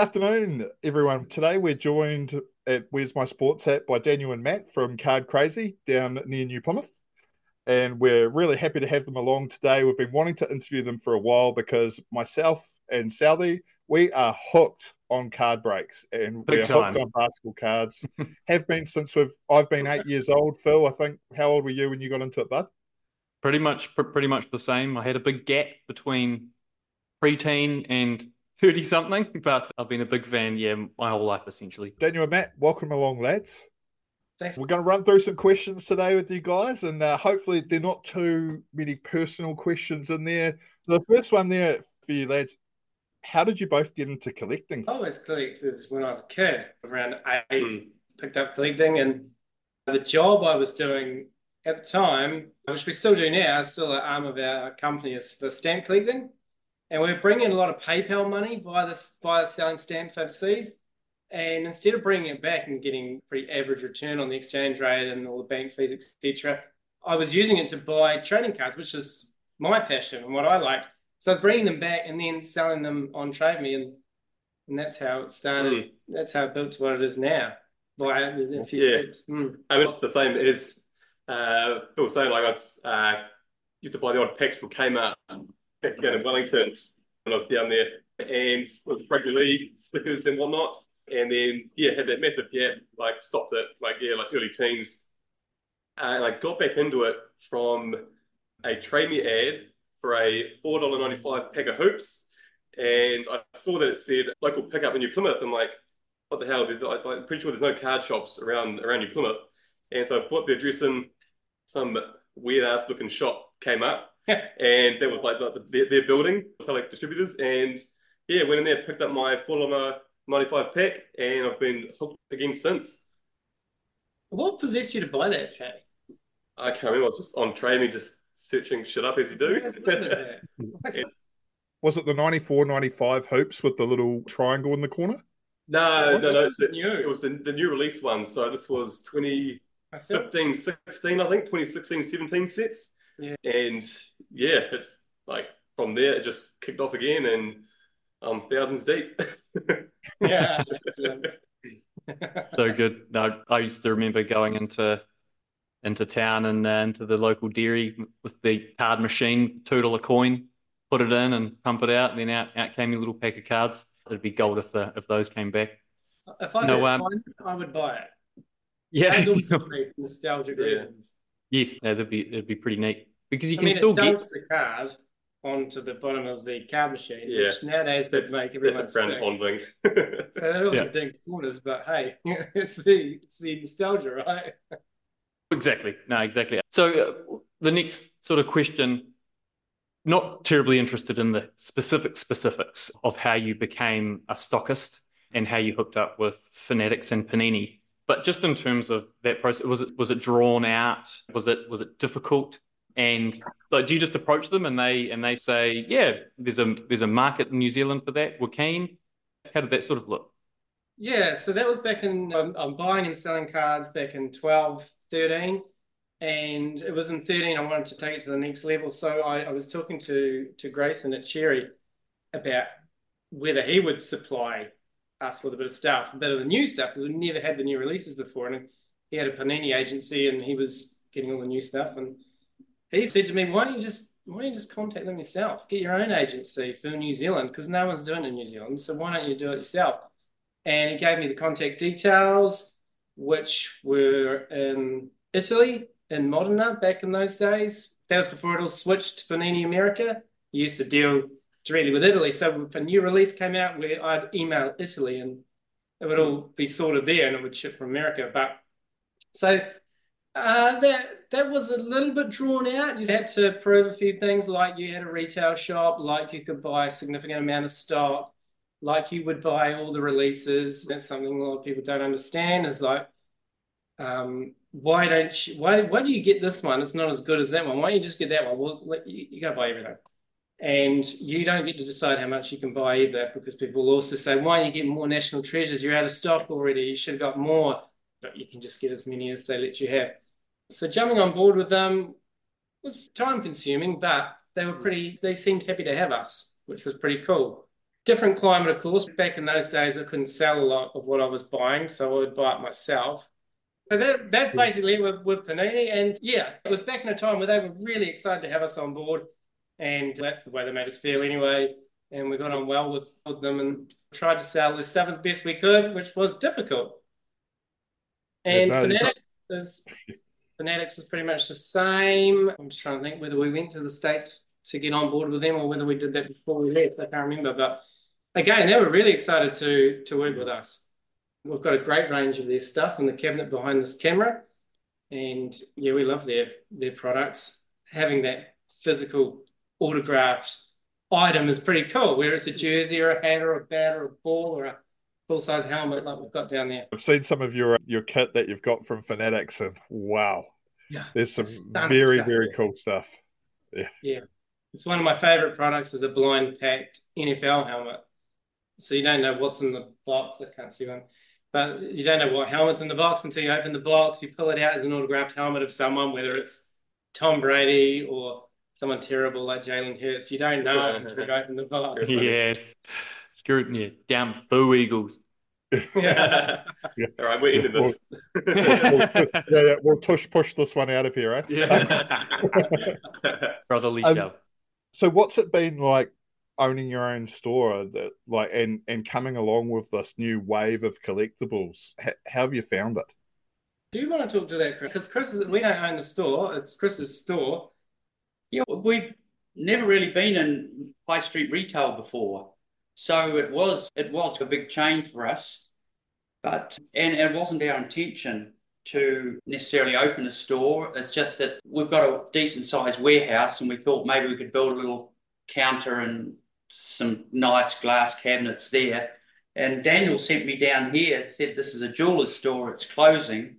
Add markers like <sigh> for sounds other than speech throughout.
afternoon, everyone. Today we're joined at Where's My Sports At by Daniel and Matt from Card Crazy down near New Plymouth. And we're really happy to have them along today. We've been wanting to interview them for a while because myself and Sally, we are hooked on card breaks and Big we're time. hooked on basketball cards. <laughs> have been since we've I've been eight years old. Phil, I think how old were you when you got into it, bud? Pretty much, pr- pretty much the same. I had a big gap between preteen and thirty something, but I've been a big fan, yeah, my whole life essentially. Daniel and Matt, welcome along, lads. Thanks. We're going to run through some questions today with you guys, and uh, hopefully they're not too many personal questions in there. So the first one there for you lads, how did you both get into collecting? I always collected when I was a kid, around eight, picked up collecting. And the job I was doing at the time, which we still do now, is still an arm of our company, is the stamp collecting. And we're bringing in a lot of PayPal money via this via selling stamps overseas. And instead of bringing it back and getting pretty average return on the exchange rate and all the bank fees, etc., I was using it to buy trading cards, which is my passion and what I liked. So I was bringing them back and then selling them on TradeMe, and and that's how it started. That's how it built to what it is now. Via a few Yeah. steps. Mm. I was the same as uh, Phil was saying. Like I was uh, used to buy the odd packs from Kmart again in Wellington when I was down there, and was rugby league stickers and whatnot. And then yeah, had that massive gap. Like stopped it. Like yeah, like early teens. Uh, and I got back into it from a trade me ad for a four dollar ninety five pack of hoops, and I saw that it said local pickup in New Plymouth. I'm like, what the hell? I'm pretty sure there's no card shops around around New Plymouth. And so I put the address in, some weird ass looking shop came up, <laughs> and that was like the, their, their building, so like distributors. And yeah, went in there, picked up my full on 95 pack, and I've been hooked again since. What possessed you to buy that pack? I can't remember, I was just on TradeMe, just searching shit up as you do. Where's that? Where's And- Was it the 94 95 hoops with the little triangle in the corner? no, What no, no. was It's, new? it was the, the new release one. So this was 20. I feel 15, 16, I think, 2016, 17 sets. Yeah. And yeah, it's like from there, it just kicked off again and I'm thousands deep. <laughs> yeah. excellent. <laughs> So good. No, I used to remember going into into town and uh, into the local dairy with the card machine, two dollar coin, put it in and pump it out, and then out out came your little pack of cards. It'd be gold if the if those came back. If I No, could um, find it, I would buy it. Yeah. And <laughs> nostalgic Yeah. reasons. yes, yeah, that'd be that'd be pretty neat because you I can mean, still it get the card onto the bottom of the card machine, Yeah. which nowadays would That's, make that's everyone the frowned sick. upon thing. So they're all Yeah. dink corners, but hey, <laughs> it's the it's the nostalgia, right? Exactly. No, exactly. So uh, the next sort of question, not terribly interested in the specific specifics of how you became a stockist and how you hooked up with Fanatics and Panini, but just in terms of that process, was it was it drawn out? Was it was it difficult? And like, do you just approach them and they and they say, yeah, there's a there's a market in New Zealand for that. We're keen. How did that sort of look? Yeah, so that was back in, I'm, I'm buying and selling cards back in 12, 13. And it was in 13, I wanted to take it to the next level. So I, I was talking to, to Grayson at Cherry about whether he would supply us with a bit of stuff, a bit of the new stuff, because we never had the new releases before. And he had a Panini agency and he was getting all the new stuff. And he said to me, why don't you just why don't you just contact them yourself? Get your own agency for New Zealand because no one's doing it in New Zealand. So why don't you do it yourself? And he gave me the contact details, which were in Italy, in Modena back in those days. That was before it all switched to Panini America. You used to deal directly with Italy. So if a new release came out, where I'd email Italy and it would all be sorted there and it would ship from America. But so uh, that that was a little bit drawn out. You had to prove a few things, like you had a retail shop, like you could buy a significant amount of stock, like you would buy all the releases. That's something a lot of people don't understand. Is like, um, why don't you? Why why do you get this one? It's not as good as that one. Why don't you just get that one? Well, you, you go buy everything. And you don't get to decide how much you can buy either because people will also say, why don't you get more national treasures? You're out of stock already. You should have got more. But you can just get as many as they let you have. So jumping on board with them was time consuming, but they were pretty, they seemed happy to have us, which was pretty cool. different climate, of course. Back in those days, I couldn't sell a lot of what I was buying, so I would buy it myself. So that, that's basically with, with Panini. And yeah, it was back in a time where they were really excited to have us on board. And that's the way they made us feel anyway. And we got on well with, with them and tried to sell this stuff as best we could, which was difficult. And yeah, no, Fanatics, is, Fanatics was pretty much the same. I'm just trying to think whether we went to the States to get on board with them or whether we did that before we left. I can't remember. But again, they were really excited to, to work with us. We've got a great range of their stuff in the cabinet behind this camera. And yeah, we love their their products. Having that physical autographed item is pretty cool, whether it's a jersey or a hat or a bat or a ball or a full size helmet like we've got down there. I've seen some of your uh, your kit that you've got from Fanatics, and wow, yeah, there's some very stuff, very cool stuff. Yeah, yeah, it's one of my favorite products is a blind packed NFL helmet. So you don't know what's in the box. I can't see one but you don't know what helmet's in the box until you open the box. You pull it out as an autographed helmet of someone, whether it's Tom Brady or someone terrible like Jalen Hurts. You don't know until you open the box. Yes. Scrutiny. Damn Boo Eagles. yeah. yeah. <laughs> All right, we're into this. We'll, we'll, yeah, yeah, we'll tush push this one out of here, right? Yeah. <laughs> Brotherly um, shove. So, what's it been like owning your own store that like and and coming along with this new wave of collectibles how, how have you found it do you want to talk to that chris because chris is we don't own the store it's chris's store yeah we've never really been in high street retail before so it was it was a big change for us but and it wasn't our intention to necessarily open a store it's just that we've got a decent sized warehouse and we thought maybe we could build a little counter and some nice glass cabinets there. And Daniel sent me down here, said this is a jeweler's store, it's closing.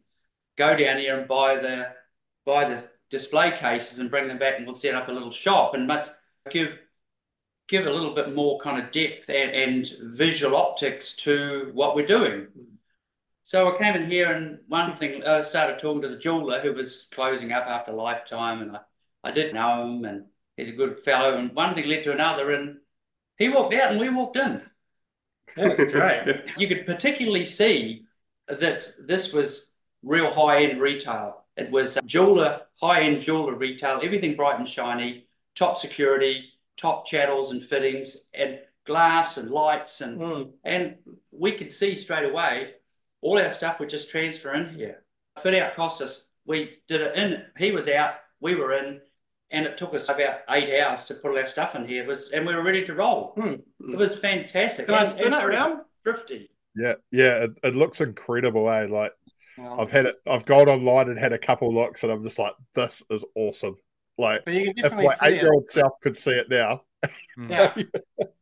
Go down here and buy the buy the display cases and bring them back and we'll set up a little shop and must give give a little bit more kind of depth and, and visual optics to what we're doing. So I came in here and one thing I started talking to the jeweler who was closing up after lifetime and I, I did know him and he's a good fellow and one thing led to another and he walked out and we walked in. That was great. <laughs> you could particularly see that this was real high end retail. It was jeweler, high end jeweler retail, everything bright and shiny, top security, top channels and fittings, and glass and lights. And, mm. and we could see straight away all our stuff would just transfer in here. Fit out cost us, we did it in, he was out, we were in, and it took us about eight hours to put all our stuff in here. It was and we were ready to roll. Hmm. It was fantastic. Can and, I spin it around? Thrifty. Yeah, yeah, it, it looks incredible, eh? Like oh, I've had it, I've gone online and had a couple looks, and I'm just like, this is awesome. Like if my eight year old self could see it now. Hmm. Yeah, you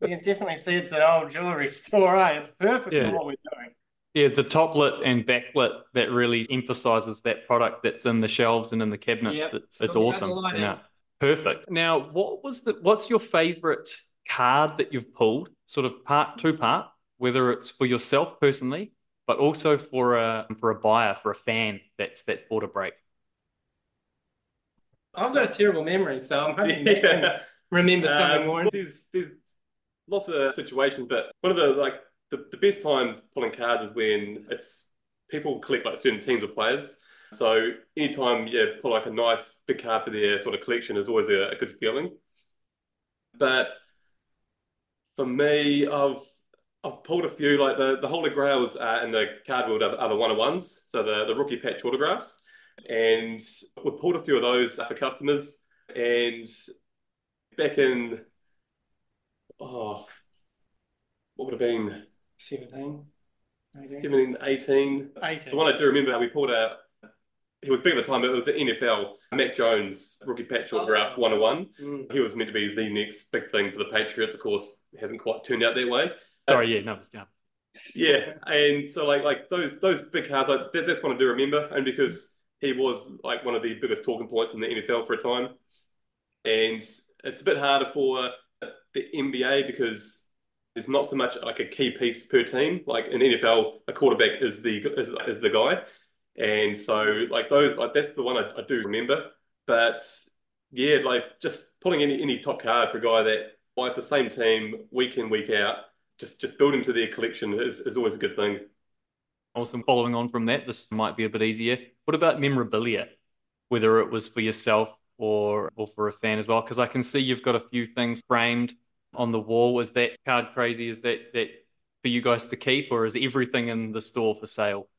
can definitely see it's an old jewelry <laughs> store, eh? It's perfect yeah. for what we're doing. Yeah, the top lit and backlit that really emphasizes that product that's in the shelves and in the cabinets. Yep. It's, it's awesome. Yeah. Perfect. Now, what was the what's your favorite card that you've pulled? Sort of part two part, whether it's for yourself personally, but also for a for a buyer, for a fan that's that's bought a break. I've got a terrible memory, so I'm hoping yeah. can remember something um, more. There's, there's lots of situations, but one of the like the, the best times pulling cards is when it's people collect like certain teams of players. So anytime you pull like a nice big card for their sort of collection is always a, a good feeling. But for me, I've I've pulled a few like the the Holy Grails uh, in the card world are, are the one on ones, so the the rookie patch autographs, and we've pulled a few of those for customers. And back in oh, what would have been 17, 17, 18. 18. The one I do remember, we pulled out he was big at the time, but it was the NFL. Mac Jones, rookie patch autograph oh. 101. Mm. He was meant to be the next big thing for the Patriots. Of course, hasn't quite turned out that way. Sorry, yeah, no, yeah. Yeah, and so like like those those big cards, like that, that's what I do remember, and because he was like one of the biggest talking points in the NFL for a time, and it's a bit harder for the NBA because there's not so much like a key piece per team. Like in NFL, a quarterback is the is, is the guy, and so like those like that's the one I, I do remember. But yeah, like just pulling any any top card for a guy that well, it's the same team week in week out, just just building to their collection is, is always a good thing. Awesome. Following on from that, this might be a bit easier. What about memorabilia? Whether it was for yourself or or for a fan as well, because I can see you've got a few things framed on the wall. Is that card crazy? Is that that for you guys to keep, or is everything in the store for sale?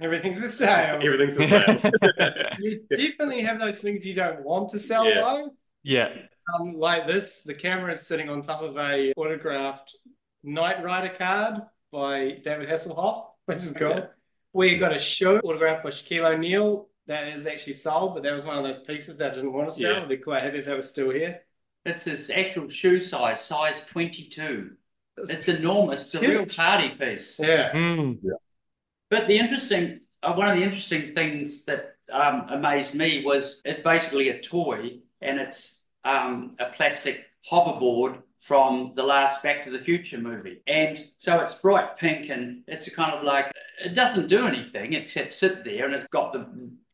Everything's for sale. <laughs> Everything's for sale. <laughs> You definitely have those things you don't want to sell Yeah. though. yeah. Um, like this, the camera is sitting on top of a autographed Knight Rider card by David Hasselhoff, which is cool. Yeah. We got a shoe autographed by Shaquille O'Neal that is actually sold, but that was one of those pieces that I didn't want to sell. Yeah. I'd be quite happy if that was still here. It's his actual shoe size, size 22. It's enormous. It's a real party piece. Yeah. Mm. But the interesting, uh, one of the interesting things that um, amazed me was it's basically a toy and it's um, a plastic hoverboard from the last Back to the Future movie. And so it's bright pink and it's a kind of like, it doesn't do anything except sit there and it's got the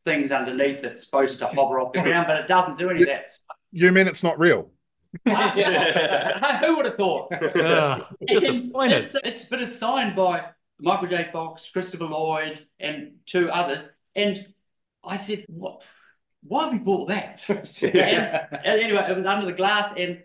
things underneath that's supposed to hover off the ground, but it doesn't do any of that. You mean it's not real? <laughs> <laughs> Who would have thought? <laughs> Ah, And disappointed. It's, it's but it's signed by Michael J. Fox, Christopher Lloyd, and two others. And I said, "What? Why have you bought that?" and, and anyway, it was under the glass, and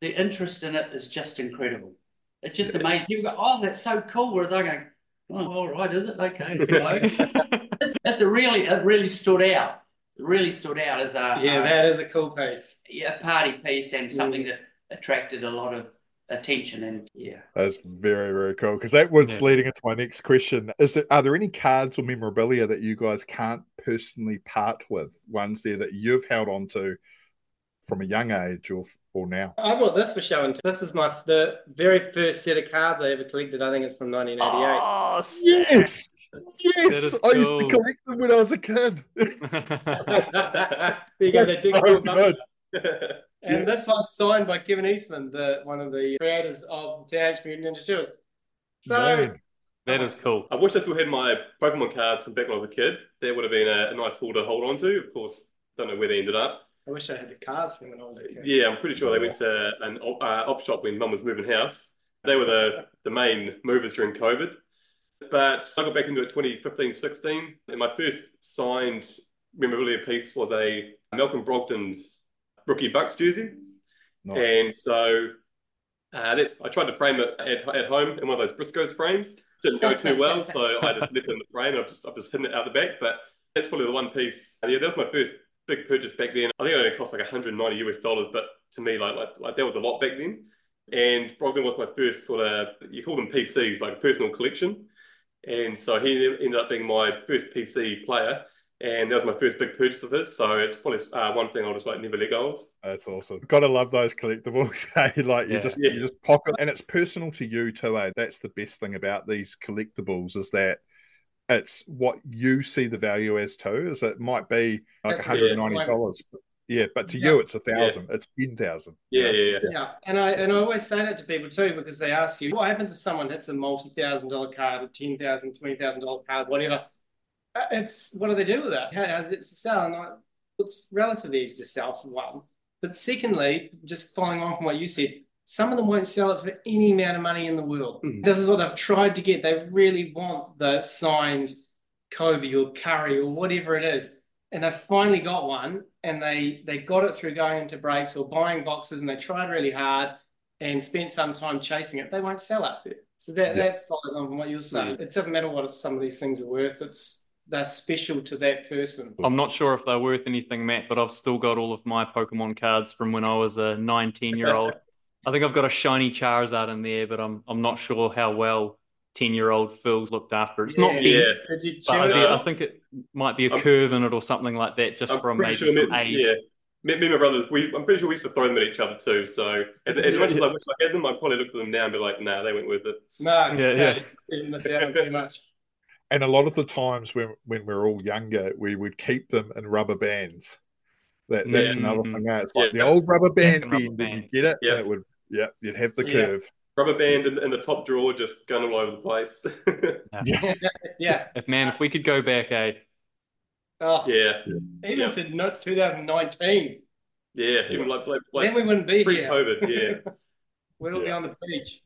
the interest in it is just incredible. It's just amazing. People go, "Oh, that's so cool," whereas I go, "Oh, all right, is it okay?" You <laughs> know? it's, it's a really, it really stood out. It really stood out as a Yeah, a- that is a cool piece. yeah, party piece and mm. something that attracted a lot of attention. And yeah. That's very, very cool. Because that was Yeah. leading into my next question. Is there are there any cards or memorabilia that you guys can't personally part with? Ones there that you've held on to from a young age or or now? Uh, I bought this for show and tell. This is my the very first set of cards I ever collected. I think it's from 1988. Oh, Yes. Yes. is I used to collect them when I was a kid. <laughs> there you go. That's They did so good. <laughs> And this one's signed by Kevin Eastman, the one of the creators of Teenage Mutant Ninja Turtles. So Man. that is cool. I wish I still had my Pokemon cards from back when I was a kid. That would have been a, a nice haul to hold on to. Of course, don't know where they ended up. I wish I had the cards from when I was a kid. Yeah, I'm pretty sure they went to an op, uh, op shop when mum was moving house. They were the, the main movers during COVID. But I got back into it 2015 16. And my first signed memorabilia piece was a Malcolm Brogdon rookie Bucks jersey. Nice. And so uh, that's I tried to frame it at, at home in one of those Briscoe's frames. Didn't go too well, so I just <laughs> left it in the frame. I've just I've just hidden it out the back. But that's probably the one piece. Yeah, that was my first big purchase back then. I think it only cost like 190 US dollars, but to me, like like, like that was a lot back then. And Brogdon was my first sort of you call them PCs, like a personal collection. And so he ended up being my first PC player. And that was my first big purchase of his. So it's probably uh, one thing I'll just like never let go of. That's awesome. Gotta love those collectibles. Hey, <laughs> like you Yeah. just Yeah. you just pocket and it's personal to you too, eh? That's the best thing about these collectibles is that it's what you see the value as too. Is it might be like hundred and ninety dollars. Yeah, but to you it's a thousand. It's ten thousand. Yeah, yeah, yeah. Yeah, and I and I always say that to people too because they ask you what happens if someone hits a multi-thousand dollar card, a ten thousand, twenty thousand dollar card, whatever. Uh, It's what do they do with that? How, does it sell? And I, it's relatively easy to sell for one, but secondly, just following on from what you said, some of them won't sell it for any amount of money in the world. Mhm. This is what they've tried to get. They really want the signed Kobe or Curry or whatever it is and they finally got one and they they got it through going into breaks or buying boxes and they tried really hard and spent some time chasing it they won't sell it so that, Yeah. that follows on from what you're saying it doesn't matter what some of these things are worth it's they're special to that person I'm not sure if they're worth anything, Matt, but I've still got all of my Pokemon cards from when I was a 19 year old. <laughs> I think I've got a shiny Charizard in there, but I'm I'm not sure how well 10 year old Phil's looked after. it. It's not Yeah. bent, Yeah. but I, think- I think it might be a I'm- curve in it or something like that, just I'm from maybe sure from age. yeah. Me, me and my brothers, we, I'm pretty sure we used to throw them at each other too. So as, as much as I wish I had them, I'd probably look at them now and be like, nah, they went with it. no Yeah, yeah. you didn't miss out on too much And a lot of the times when when we're all younger, we would keep them in rubber bands. That that's Yeah. another Mhm. thing. eh? It's like Yeah. the old rubber band Second rubber bend, and you band. get it, Yeah. and it would yeah, you'd have the Yeah. curve. Rubber band in, in the top drawer, just going all over the place. <laughs> <laughs> yeah If man, if we could go back, eh? oh yeah, even Yeah. to no- 2019 yeah. Even like like, then we wouldn't be here pre-COVID. Yeah, <laughs> we'd all be on the beach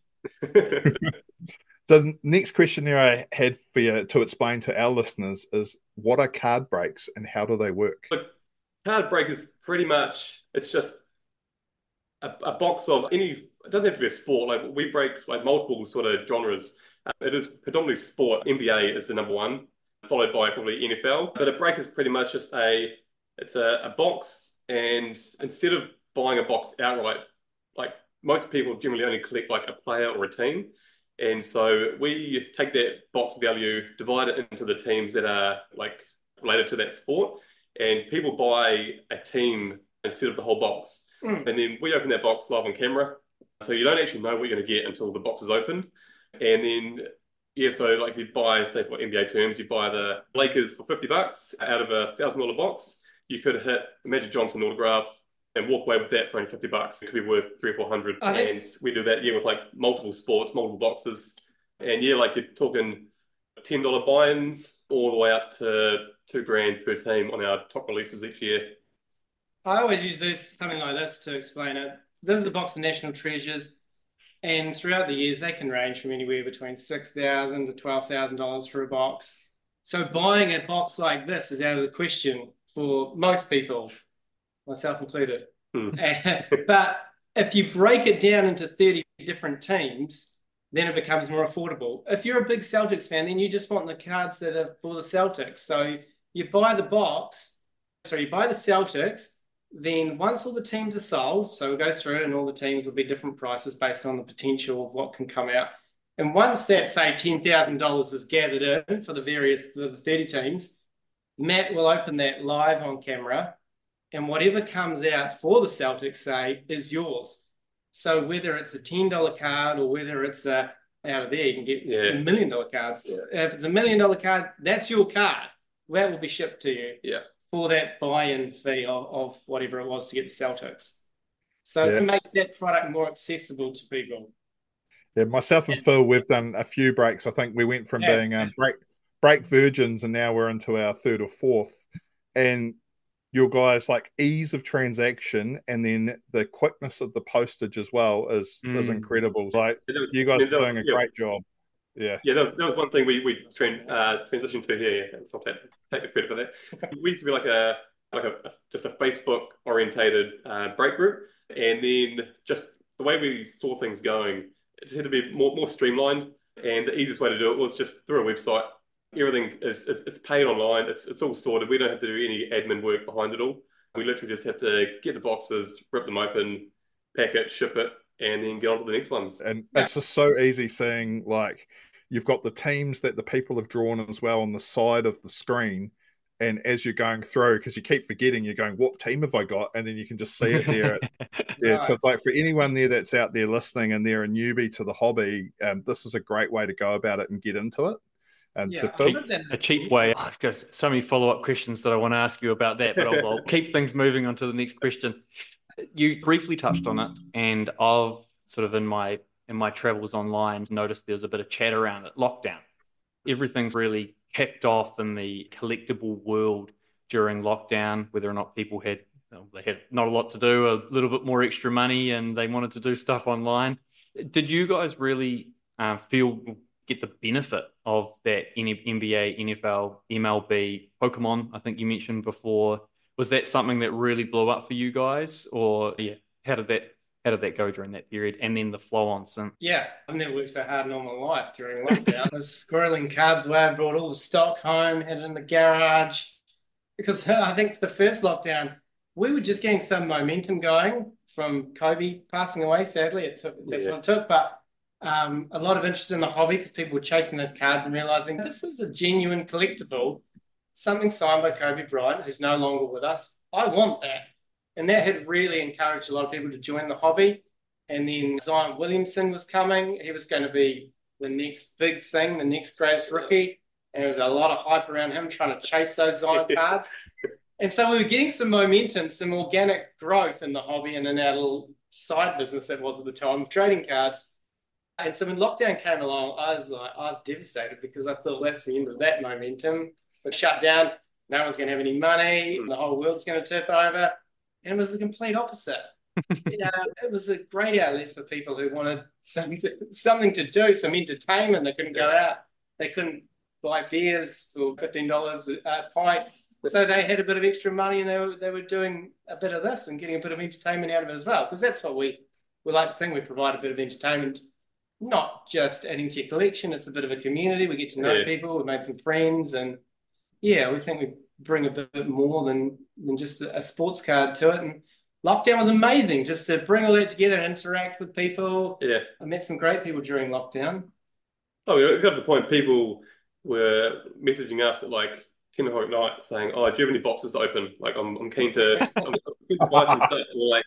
the next question there I had for you to explain to our listeners is what are card breaks and how do they work? Look, card break is pretty much it's just a, a box of any. It doesn't have to be a sport. Like we break like multiple sort of genres. Uh, it is predominantly sport. NBA is the number one, followed by probably NFL. But a break is pretty much just a it's a, a box, and instead of buying a box outright, like most people generally only collect like a player or a team. And so we take that box value, divide it into the teams that are like related to that sport, and people buy a team instead of the whole box. Mm. And then we open that box live on camera. So you don't actually know what you're going to get until the box is opened. And then, yeah, so like you buy, say for NBA terms, you buy the Lakers for 50 bucks out of a $1,000 box. You could hit the Magic Johnson autograph and walk away with that for only 50 bucks. It could be worth three or 400. and we do that, yeah, with like multiple sports, multiple boxes. And yeah, like you're talking $10 buy-ins all the way up to two grand per team on our top releases each year. I always use this something like this to explain it. This is a box of national treasures, and throughout the years they can range from anywhere between six thousand to twelve thousand dollars for a box. So buying a box like this is out of the question for most people, myself included. Hmm. <laughs> but if you break it down into thirty different teams, then it becomes more affordable. If you're a big Celtics fan, then you just want the cards that are for the Celtics. So you buy the box, so you buy the Celtics, then once all the teams are sold, so we'll go through and all the teams will be different prices based on the potential of what can come out. And once that, say, $10,000 is gathered in for the various the 30 teams, Matt will open that live on camera and whatever comes out for the Celtics, say, is yours. So whether it's a $10 card or whether it's a, out of there, you can get yeah. a million dollar cards. Yeah. If it's a million dollar card, that's your card. That will be shipped to you. Yeah for that buy-in fee of, of whatever it was to get the Celtics. So yeah. it makes that product more accessible to people. Yeah, myself and Phil, we've done a few breaks. I think we went from yeah. being um, break break virgins, and now we're into our third or fourth. And your guys like ease of transaction, and then the quickness of the postage as well is mm. is incredible. Like you guys are doing a yeah. great job. Yeah. Yeah, that was, that was one thing we we train, uh, transitioned to here. Yeah, so I'll take, take the credit for that. <laughs> we used to be like a like a, a just a Facebook orientated uh, break group, and then just the way we saw things going, it had to be more more streamlined. And the easiest way to do it was just through a website. Everything is, is it's paid online. It's it's all sorted. We don't have to do any admin work behind it all. We literally just have to get the boxes, rip them open, pack it, ship it, and then get on to the next ones. And yeah. it's just so easy seeing like You've got the teams that the people have drawn as well on the side of the screen. And as you're going through, because you keep forgetting, you're going, "What team have I got?" And then you can just see it there. <laughs> yeah, right. so it's like for anyone there that's out there listening and they're a newbie to the hobby, um, this is a great way to go about it and get into it. And yeah, to fill a cheap way. I've got so many follow up questions that I want to ask you about that, but I'll, I'll <laughs> keep things moving on to the next question. You briefly touched on it, and I've sort of in my in my travels online noticed there's a bit of chat around it. Lockdown. Everything's really kicked off in the collectible world during lockdown, whether or not people had they had not a lot to do, a little bit more extra money, and they wanted to do stuff online. Did you guys really uh, feel get the benefit of that NBA, NFL, MLB, Pokemon? I think you mentioned before. Was that something that really blew up for you guys, or yeah, how did that how did that go during that period? And then the flow on since. Yeah, I've never worked so hard in all my life during lockdown. <laughs> I was squirreling cards away. I brought all the stock home, had it in the garage. Because <laughs> I think for the first lockdown, we were just getting some momentum going from Kobe passing away. Sadly, it took that's yeah. what it took. But um, a lot of interest in the hobby because people were chasing those cards and realizing this is a genuine collectible, something signed by Kobe Bryant, who's no longer with us. I want that. And that had really encouraged a lot of people to join the hobby. And then Zion Williamson was coming. He was going to be the next big thing, the next greatest rookie. And there was a lot of hype around him trying to chase those Zion <laughs> cards. And so we were getting some momentum, some organic growth in the hobby and in our little side business that was at the time of trading cards. And so when lockdown came along, I was like, I was devastated because I thought that's the end of that momentum. But shut down, no one's going to have any money, and the whole world's going to tip over. And it was the complete opposite. <laughs> yeah, it was a great outlet for people who wanted something to, something to do, some entertainment. They couldn't go out. They couldn't buy beers for fifteen dollars a pint. So they had a bit of extra money, and they were they were doing a bit of this and getting a bit of entertainment out of it as well. Because that's what we we like to think we provide a bit of entertainment, not just adding to your collection. It's a bit of a community. We get to know Yeah. people. We've made some friends, and yeah, we think we bring a bit more than than just a, a sports card to it. And lockdown was amazing, just to bring all that together and interact with people. Yeah. I met some great people during lockdown. Oh, it got to the point people were messaging us at like 10 o'clock at night saying, Oh, do you have any boxes to open? Like, I'm, I'm keen to, I'm keen to buy some stuff. Like,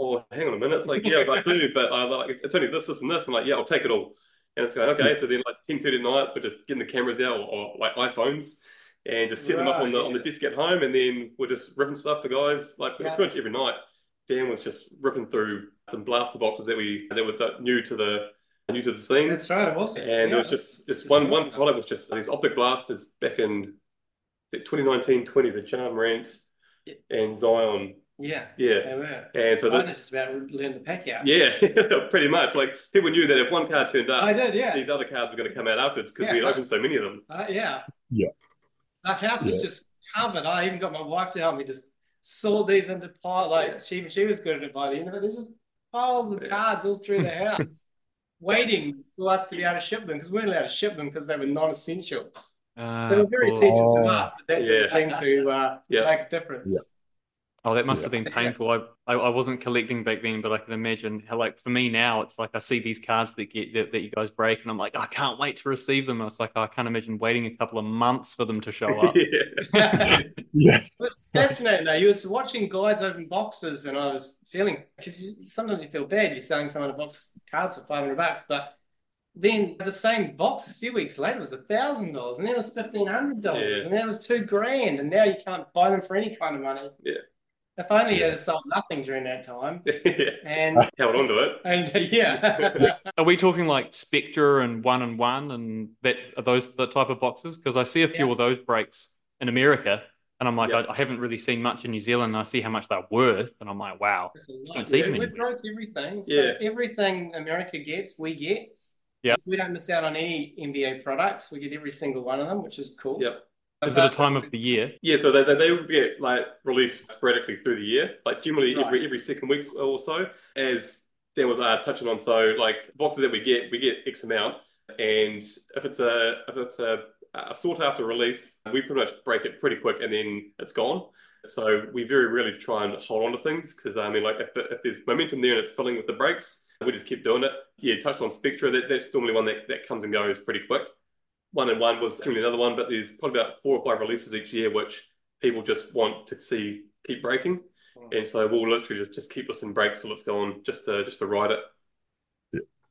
Oh, hang on a minute. It's like, Yeah, I do, but I like, it's only this, this, and this. I'm like, Yeah, I'll take it all. And it's going, Okay. So then, like 10 30 at night, we're just getting the cameras out or, or like iPhones and just set them up on the, Right, on the yeah. desk at home. And then we're just ripping stuff for guys. Like, Yeah. it's pretty much every night. Dan was just ripping through some blaster boxes that we, that were th- new to the, new to the scene. That's right, it was. And Yeah, there was just that's- just one one product was just these optic blasters back in is 2019 20 the Ja Morant Yeah. and Zion Yeah, yeah they were. and so I that was just about to learn the pack out. yeah <laughs> pretty much like people knew that if one card turned up, I did, yeah. these other cards were going to come out afterwards because Yeah. we had opened so many of them Uh, yeah. Yeah. The house was Yeah. just covered. I even got my wife to help me just sort these into pile. Like she she was good at it by the end of it. There's just piles of Yeah. cards all through the <laughs> house, waiting for us to be able to ship them because we weren't allowed to ship them because they were non-essential. Uh, They were very cool. essential to Oh. us, but that didn't Yeah. seem to uh, Yeah. make a difference. Yeah. Oh, that must Yeah. have been Yeah. <laughs> painful. I, I I wasn't collecting back then, but I can imagine how like for me now, it's like I see these cards that get that, that you guys break, and I'm like, I can't wait to receive them. And it's like I can't imagine waiting a couple of months for them to show up. <laughs> yeah <laughs> Yeah. But it's fascinating though. You was watching guys open boxes, and I was feeling because sometimes you feel bad. You're selling someone a box of cards for five hundred bucks, but then the same box a few weeks later was a thousand dollars, and then it was fifteen hundred dollars, Yeah. and then it was two grand, and now you can't buy them for any kind of money. Yeah. If only you had sold nothing during that time, <laughs> yeah and held on to it <laughs> and uh, yeah, <laughs> Are we talking like Spectra and one and one and that are those the type of boxes? Because I see a few Yeah. of those breaks in America, and I'm like, Yeah. I, I haven't really seen much in New Zealand. And I see how much they're worth, and I'm like, wow. don't see Yeah, them we broke everything. So Yeah. everything America gets, we get. Yeah. We don't miss out on any NBA products. We get every single one of them, which is cool. Yep. Is it a time of the year? Yeah, so they, they, they will get like released sporadically through the year, like generally Right. every every second week or so. As Dan was uh, touching on, so like boxes that we get, we get X amount, and if it's a if it's a, a sought after release, we pretty much break it pretty quick, and then it's gone. So we very rarely try and hold on to things because I mean, like if, if there's momentum there and it's filling with the breaks, we just keep doing it. Yeah, touched on Spectra. That, that's normally one that, that comes and goes pretty quick. One and one was generally another one, but there's probably about four or five releases each year, which people just want to see keep breaking. Mm. And so we'll literally just, just keep listing breaks till it's gone, just to just to ride it.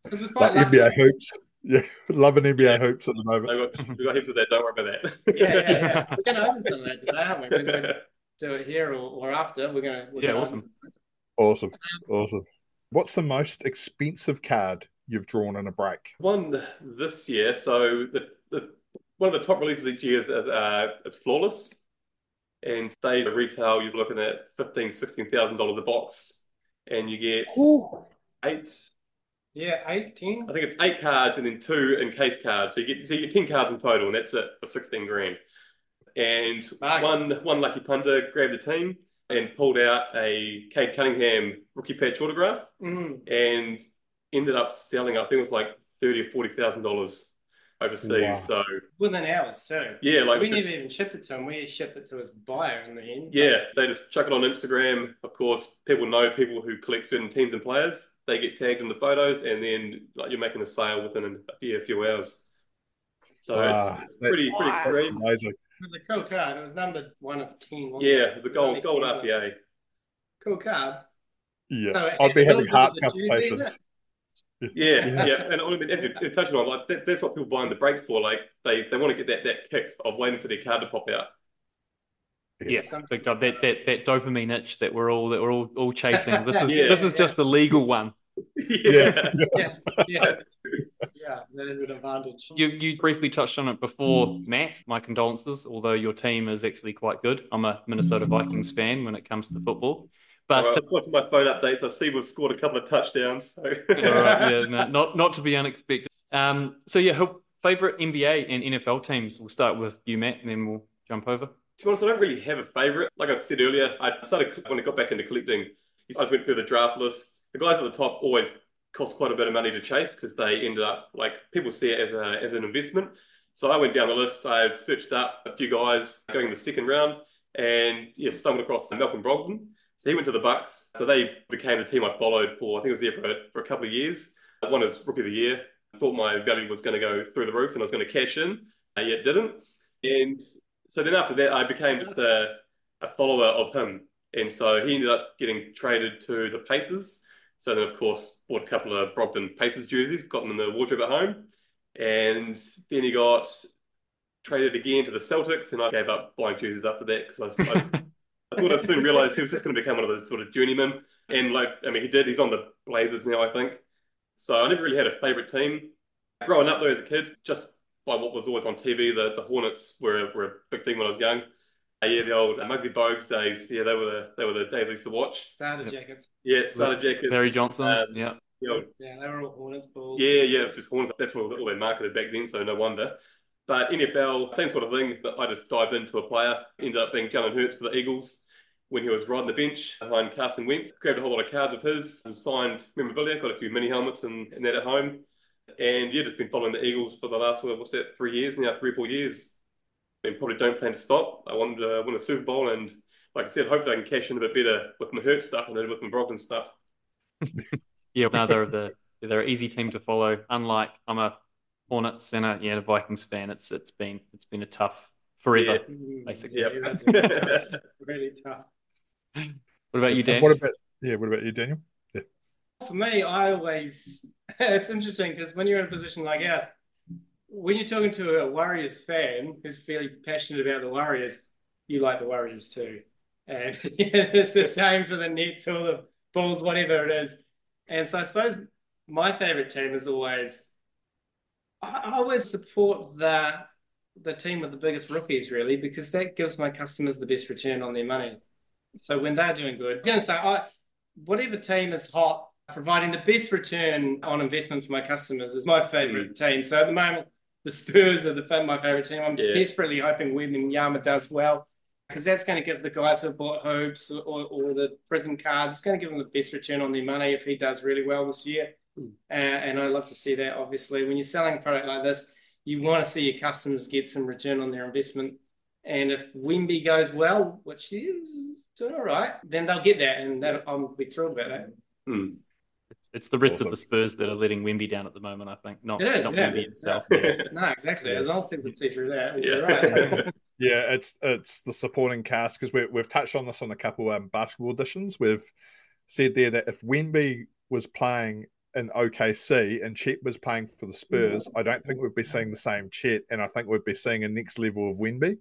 Because we're quite Like lucky. NBA hoops. Yeah. <laughs> Loving NBA Yeah. hoops at the moment. We've got, we've got heaps of that. Don't worry about that. Yeah, yeah, yeah. <laughs> We're going to open some of that today, aren't we? We're going to do it here or, or after. We're going to. Yeah, gonna awesome. Awesome. Awesome. What's the most expensive card you've drawn in a break? one this year. So the, the one of the top releases each year is, is uh, it's flawless, and they retail you're looking at fifteen, sixteen thousand dollars a box, and you get eight. Yeah, eight, ten. I think it's eight cards and then two encased cards. So you get so you get ten cards in total, and that's it for sixteen grand. And one one lucky punter grabbed a team and pulled out a Cade Cunningham rookie patch autograph, Mm. and ended up selling. I think it was like thirty or forty thousand dollars overseas. Wow. So Within hours, too. yeah, like we it's just- never even shipped it to him. We shipped it to his buyer in the end. yeah, they just chuck it on Instagram. Of course, people know people who collect certain teams and players. They get tagged in the photos, and then like you're making a sale within a, yeah, a few hours. So Wow. it's, it's pretty pretty Wow. extreme. Amazing. It was a cool card. It was numbered one of ten. Yeah, it? it was a gold gold 10. RPA. Cool card. Yeah. So I'd be having heart little bit of a Tuesday in palpitations. Yeah, Yeah. yeah, and I mean, as you're touching on, like that, that's what people buying the breaks for. Like they, they want to get that, that kick of waiting for their card to pop out. Yeah, Some- big time. That, that that dopamine itch that we're all that we're all, all chasing. This is <laughs> Yeah. this is just the legal one. Yeah. Yeah, yeah, yeah. That is an advantage. You you briefly touched on it before, Mm. Matt. My condolences. Although your team is actually quite good, I'm a Minnesota Vikings fan when it comes to football. But I was watching my phone updates. I see we've scored a couple of touchdowns. So. right, yeah, no, <laughs> not not to be unexpected. Um, so yeah, favorite NBA and NFL teams. We'll start with you, Matt, and then we'll jump over. To be honest, I don't really have a favorite. Like I said earlier, I started when I got back into collecting. I just went through the draft list. The guys at the top always cost quite a bit of money to chase because they ended up like people see it as a as an investment. So I went down the list. I searched up a few guys going in the second round, and yeah, stumbled across Malcolm Brogdon. So he went to the Bucks. So they became the team I followed for. I think it was there for for a couple of years. One is rookie of the year. I thought my value was going to go through the roof and I was going to cash in. Uh, yet didn't. And so then after that, I became just a, a follower of him. And so he ended up getting traded to the Pacers. So then, of course, bought a couple of Brogdon Pacers jerseys, got them in the wardrobe at home. And then he got traded again to the Celtics. And I gave up buying jerseys after that because I, I I thought I'd soon realise he was just going to become one of those sort of journeymen. And like, I mean, he did. He's on the Blazers now, I think. So I never really had a favourite team. Growing up though, as a kid, just by what was always on TV, the, the Hornets were, were a big thing when I was young. Uh, yeah, the old Muggsy Bogues days. Yeah, they were the they were the days I used to watch. Starter jackets. Yeah, starter jackets. Larry Johnson. Um, yeah. You know, yeah, they were all Hornets balls. Yeah, yeah, it's just Hornets. That's what all they marketed back then, so no wonder. But NFL, same sort of thing. But I just dived into a player. Ended up being Jalen Hurts for the Eagles when he was riding the bench behind Carson Wentz. Grabbed a whole lot of cards of his, signed memorabilia, got a few mini helmets and, and that at home. And yeah, just been following the Eagles for the last, what's that, three years now, three or four years. And probably don't plan to stop. I want to win a Super Bowl and, like I said, hopefully I can cash in a bit better with my Hurt stuff than with my Brogdon stuff. <laughs> yeah, no, they're the they're an easy team to follow. Unlike I'm a Hornets and a yeah, a Vikings fan. It's it's been it's been a tough forever, yeah. basically. Yeah, <laughs> really tough. What about you, Dan? What about yeah? What about you, Daniel? Yeah. For me, I always <laughs> it's interesting because when you're in a position like ours, when you're talking to a Warriors fan who's fairly passionate about the Warriors, you like the Warriors too, and <laughs> it's the same for the Nets or the Bulls, whatever it is. And so I suppose my favorite team is always I always support the the team with the biggest rookies really because that gives my customers the best return on their money. So when they're doing good, you know, so I, whatever team is hot, providing the best return on investment for my customers is my favorite mm. team. So at the moment, the Spurs are the my favorite team. I'm yeah. desperately hoping Wembanyama does well because that's going to give the guys who bought hoops or, or, the prism cards, it's going to give them the best return on their money if he does really well this year. Mm. Uh, and I love to see that. Obviously, when you're selling a product like this, you want to see your customers get some return on their investment. And if Wemby goes well, which he is doing all right, then they'll get that, and that I'll be thrilled about that. Hmm. It's, it's the rest awesome. of the Spurs that are letting Wemby down at the moment. I think not, it is, not yeah. Wemby himself. <laughs> no, exactly. As long as people see through that, yeah. Right. <laughs> yeah, it's it's the supporting cast because we we've touched on this on a couple um, basketball editions. We've said there that if Wemby was playing in OKC and Chet was playing for the Spurs, I don't think we'd be seeing the same Chet, and I think we'd be seeing a next level of Wemby.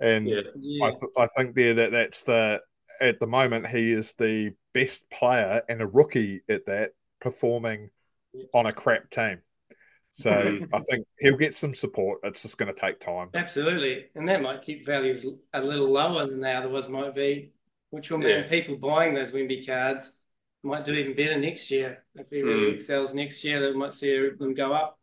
And yeah. Yeah. I, th- I think there that that's the at the moment he is the best player and a rookie at that performing on a crap team. So <laughs> I think he'll get some support. It's just going to take time. Absolutely, and that might keep values a little lower than they otherwise might be, which will mean yeah. people buying those Wemby cards might do even better next year. If he really mm. excels next year, they might see them go up.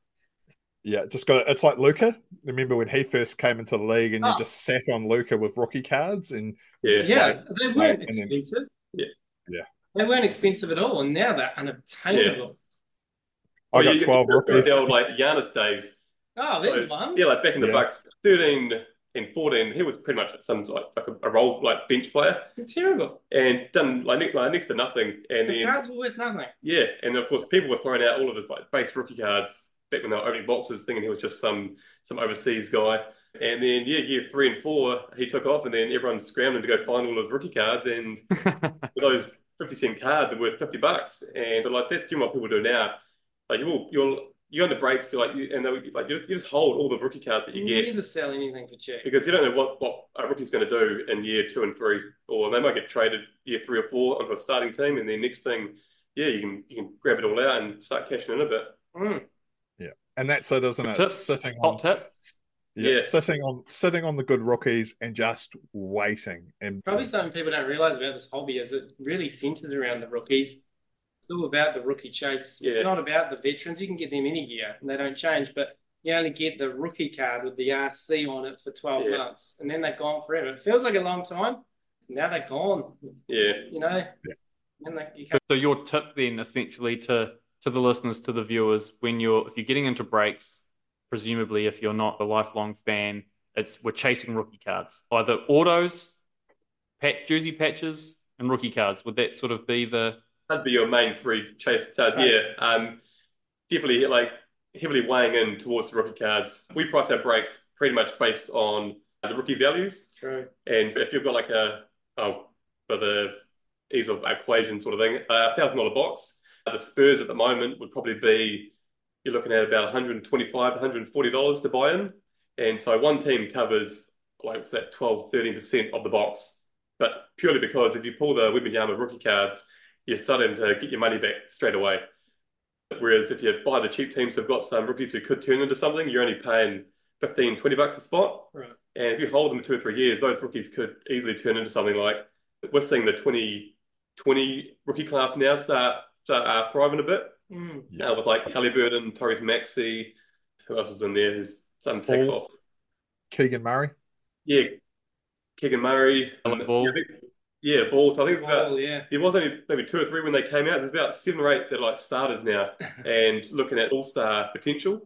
Yeah, just got it's like Luka. Remember when he first came into the league and oh. you just sat on Luka with rookie cards and yeah, yeah, they weren't expensive. Then, yeah, yeah, they weren't expensive at all, and now they're unobtainable. Yeah. I got twelve rookies. Like Giannis days. Oh, there's so, one. Yeah, like back in the yeah. Bucks, thirteen and fourteen, he was pretty much some like, like a, a, role like bench player. Terrible. And done like, like next to nothing. And his then, cards were worth nothing. Yeah, and of course people were throwing out all of his like base rookie cards back when they were opening boxes, thinking he was just some some overseas guy. And then yeah, year three and four, he took off, and then everyone's scrambling to go find all of the rookie cards, and <laughs> those fifty cent cards are worth fifty bucks. And like that's what people do now. Like you'll you'll you go on the breaks, you're like, you, and like you just, you just hold all the rookie cards that you, get. you get. Never sell anything for cheap because you don't know what what a rookie's going to do in year two and three, or they might get traded year three or four onto a starting team, and then next thing, yeah, you can you can grab it all out and start cashing in a bit. Mm and that's so doesn't it? Tip. Sitting Hot tip. Yeah, Yeah. sitting on sitting on the good rookies and just waiting and Probably something people don't realize about this hobby is it really centers around the rookies. It's all about the rookie chase. Yeah. It's not about the veterans. You can get them any year and they don't change, but you only get the rookie card with the RC on it for 12 Yeah. months and then they're gone forever. It feels like a long time. Now they're gone, Yeah. you know? Yeah. And they, you So your tip then essentially to to the listeners, to the viewers, when you're if you're getting into breaks, presumably if you're not a lifelong fan, it's we're chasing rookie cards. Either autos, pat jersey patches, and rookie cards. Would that sort of be the That'd be your main three chase cards. Right. Yeah. Um, definitely like heavily weighing in towards the rookie cards. We price our breaks pretty much based on the rookie values. true. And if you've got like a, oh, for the ease of equation sort of thing, a thousand dollar box, the Spurs at the moment would probably be, you're looking at about 125 $140 to buy in. And so one team covers like that 12, 13% of the box. But purely because if you pull the Wembanyama rookie cards, you're starting to get your money back straight away. Whereas if you buy the cheap teams who've got some rookies who could turn into something, you're only paying 15, 20 bucks a spot. Right. And if you hold them two or three years, those rookies could easily turn into something like we're seeing the 2020 rookie class now start, start uh, thriving a bit Mm. Yeah. uh, with like Halliburton, Tyrese Maxey, who else is in there who's some take Ball. off? Keegan Murray. Yeah, Keegan Murray. Um, Ball. Yeah, I think, yeah, Ball. So I think it's about Oh, yeah. there was only maybe two or three when they came out. There's about seven or eight that are like starters now <laughs> and looking at all star potential.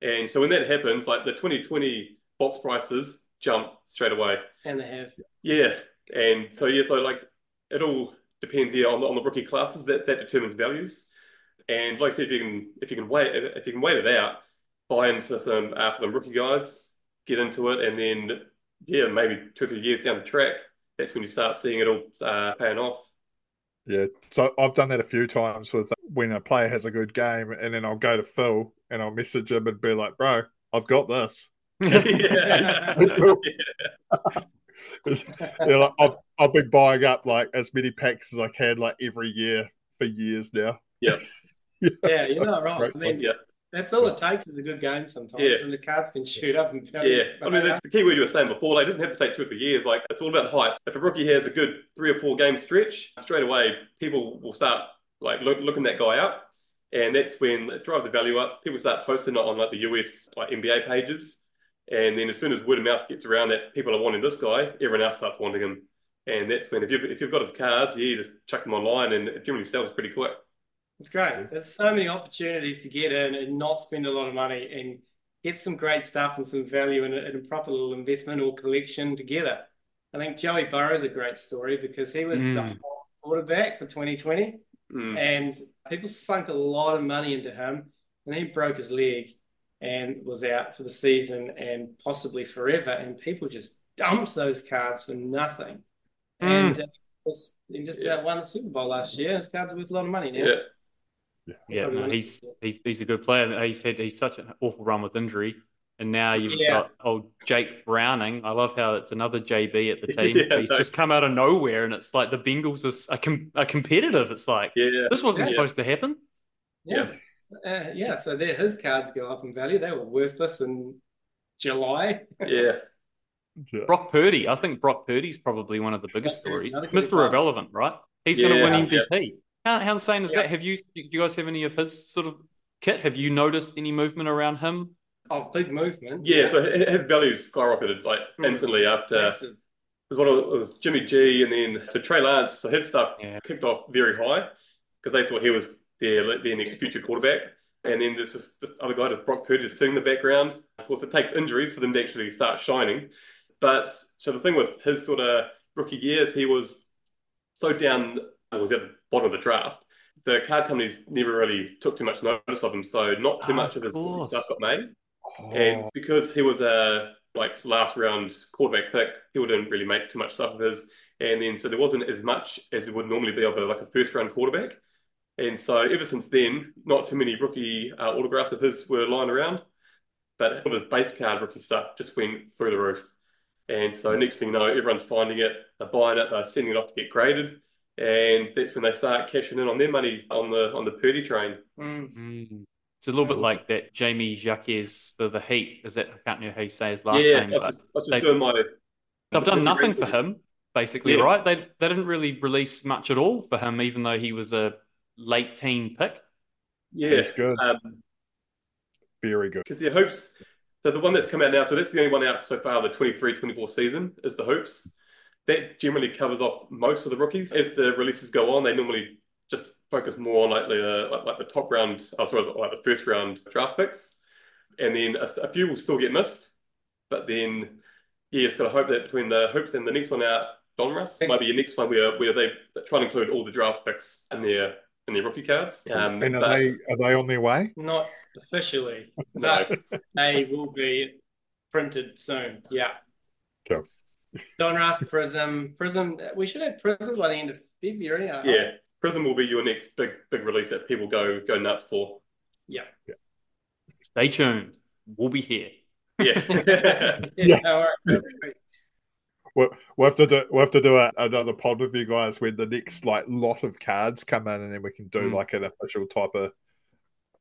And so when that happens, like the 2020 box prices jump straight away. And they have. Yeah. And so, yeah, so like it all depends yeah, on the, on the rookie classes that, that determines values. And like I said, if you can if you can wait if you can wait it out, buy in for some uh, for some rookie guys, get into it, and then yeah, maybe two or three years down the track, that's when you start seeing it all uh, paying off. Yeah, so I've done that a few times with when a player has a good game, and then I'll go to Phil and I'll message him and be like, "Bro, I've got this." <laughs> <laughs> yeah. yeah, like, I've I've been buying up like as many packs as I can, like every year for years now. Yeah. <laughs> Yeah, so you're not wrong. great I mean, Yeah. That's all it takes is a good game sometimes, Yeah. and the cards can shoot up and Yeah, I mean, the, the key word you were saying before, like, it doesn't have to take two or three years. Like, it's all about hype. If a rookie has a good three or four game stretch, straight away, people will start like look, looking that guy up, and that's when it drives the value up. People start posting it on like the US like NBA pages, and then as soon as word of mouth gets around that people are wanting this guy, everyone else starts wanting him, and that's when if you've if you've got his cards, yeah, you just chuck them online, and it generally sells pretty quick. It's great. There's so many opportunities to get in and not spend a lot of money and get some great stuff and some value in a, in a proper little investment or collection together. I think Joey Burrow's a great story because he was the Mm. hot quarterback for 2020 Mm. and people sunk a lot of money into him and he broke his leg and was out for the season and possibly forever and people just dumped those cards for nothing and uh, was he just about won the Super Bowl last year his cards are worth a lot of money now Yeah, Yeah, Probably no, he's he's he's a good player. He's had he's such an awful run with injury, and now you've Yeah. got old Jake Browning. I love how it's another JB at the <laughs> team. Yeah, he's no. just come out of nowhere, and it's like the Bengals are, s- are, com- are competitive. It's like yeah, this wasn't Yeah. supposed to happen. Yeah. Uh, yeah, so there his cards go up in value. They were worthless in July. yeah. <laughs> Yeah. Brock Purdy, I think Brock Purdy's probably one of the biggest stories. Mr. player. Irrelevant, right? He's going to Yeah, win MVP. How, how insane is Yeah. that? Have you do you guys have any of his sort of kit? Have you noticed any movement around him? Oh, big movement. Yeah, so hi- his values skyrocketed like Mm. instantly after it Massive. was one of it was Jimmy G and then so Trey Lance. So his stuff Yeah. kicked off very high because they thought he was their their next future quarterback. And then there's just this other guy, just Brock Purdy, just sitting in the background. Of course, it takes injuries for them to actually start shining. But so the thing with his sort of rookie years, he was so down. Was at the bottom of the draft. The card companies never really took too much notice of him, so not too Oh, much of of his stuff got made. Oh, And because he was a like last round quarterback pick, people didn't really make too much stuff of his. And then so there wasn't as much as it would normally be of a like a first round quarterback. And so ever since then, not too many rookie uh, autographs of his were lying around. But all of his base card rookie stuff just went through the roof. And so next thing you know, everyone's finding it, they're buying it, they're sending it off to get graded. And that's when they start cashing in on their money on the on the Purdy train. Mm. Mm. It's a little bit like that Jamie Jacques for the Heat. Is that I can't know how you say his last yeah, name. I was but just, I was just they- doing my. They've done nothing for him, basically, Yeah. right? They they didn't really release much at all for him, even though he was a late teen pick. Yeah, That's good. Um, Very good. because the hoops. So the one that's come out now, so that's the only one out so far. The 23-24 season is the hoops. That generally covers off most of the rookies. As the releases go on, they normally just focus more on like the like, like the top round, oh, sorry, like the first round draft picks, and then a, a few will still get missed. But then, yeah, just got to hope that between the hoops and the next one out, Donruss might be your next one where where they try and include all the draft picks in their in their rookie cards. Um, And are they are they on their way? Not officially, <laughs> no, but they will be printed soon. Yeah. Cool. Donruss, Prizm, Prizm. We should have Prizm by the end of February. I- Yeah, Prizm will be your next big big release that people go go nuts for. Yeah. yeah. Stay tuned. We'll be here. Yeah. <laughs> Yeah. Yeah. all right. We'll, we'll have to do we'll have to do a, another pod with you guys when the next like lot of cards come in, and then we can do Mm. like an official type of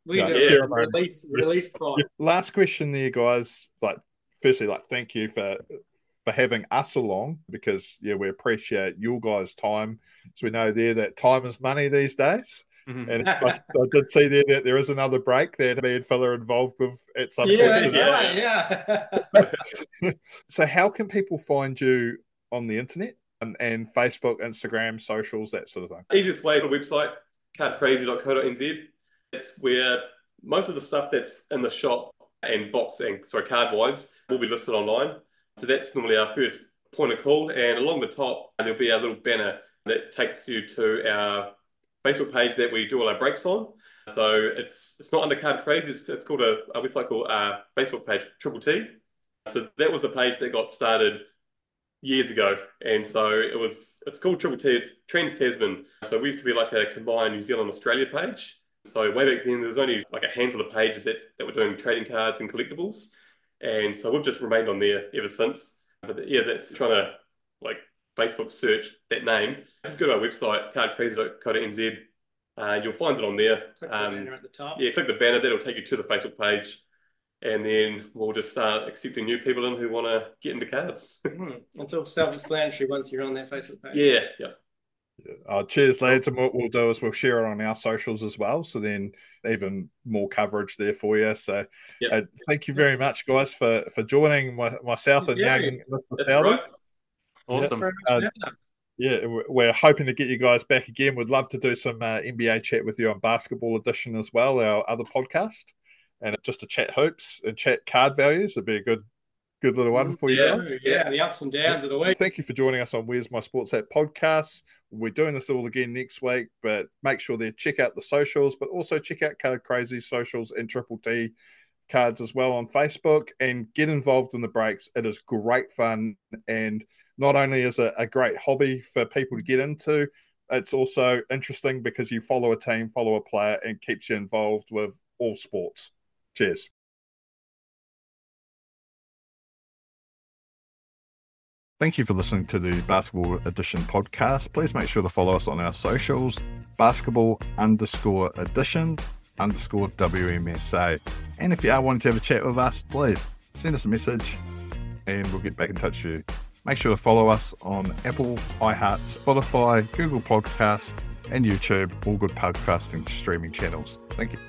We Yeah, do ceremony. release release pod. last question there, guys. Like, firstly, like, thank you for for having us along because yeah, we appreciate your guys' time. So we know there that time is money these days. Mhm. And I, I did see there that there is another break there that me and Phil are involved with at some Yeah, point. that's today. right. Yeah. <laughs> So, how can people find you on the internet and, and Facebook, Instagram, socials, that sort of thing? Easiest way is the website, cardcrazy.co.nz. It's where most of the stuff that's in the shop and box and sorry, card wise will be listed online. So that's normally our first point of call. And along the top, there'll be a little banner that takes you to our Facebook page that we do all our breaks on. So it's it's not under Card Crazy. It's, it's called a, a website called uh, Facebook page Triple T. So that was a page that got started years ago, and so it was. It's called Triple T. It's Trans Tasman. So we used to be like a combined New Zealand Australia page. So way back then, there was only like a handful of pages that that were doing trading cards and collectibles, and so we've just remained on there ever since. But yeah, that's trying to like Facebook search that name. Just go to our website cardcrazy.co.nz. Uh, you'll find it on there. Click the Um, banner at the top. yeah, click the banner. That'll take you to the Facebook page, and then we'll just start accepting new people in who want to get into cards. Hmm. It's all self-explanatory once you're on that Facebook page. yeah, yeah, Uh, cheers, lads. And what we'll do is we'll share it on our socials as well. So then even more coverage there for you. So Yep. uh, thank you very much, guys, for, for joining my, myself and Yeah. young Mr. right. Awesome. Uh. Yeah. Yeah, we- we're hoping to get you guys back again. We'd love to do some uh, NBA chat with you on Basketball Edition as well, our other podcast, and just to chat hoops and chat card values. It'd be a good, good little one for you Yeah. guys. yeah, the ups and downs of the week. Thank you for joining us on Where's My Sports At podcast. We're doing this all again next week, but make sure to check out the socials, but also check out Card Crazy socials and Triple T cards as well on Facebook and get involved in the breaks. It is great fun. And not only is it a great hobby for people to get into, it's also interesting because you follow a team, follow a player, and keeps you involved with all sports. Cheers. Thank you for listening to the Basketball Edition podcast. Please make sure to follow us on our socials, basketball underscore edition underscore WMSA. And if you are wanting to have a chat with us, please send us a message and we'll get back in touch with you. Make sure to follow us on Apple, iHeart, Spotify, Google Podcasts, and YouTube, all good podcasting streaming channels. Thank you.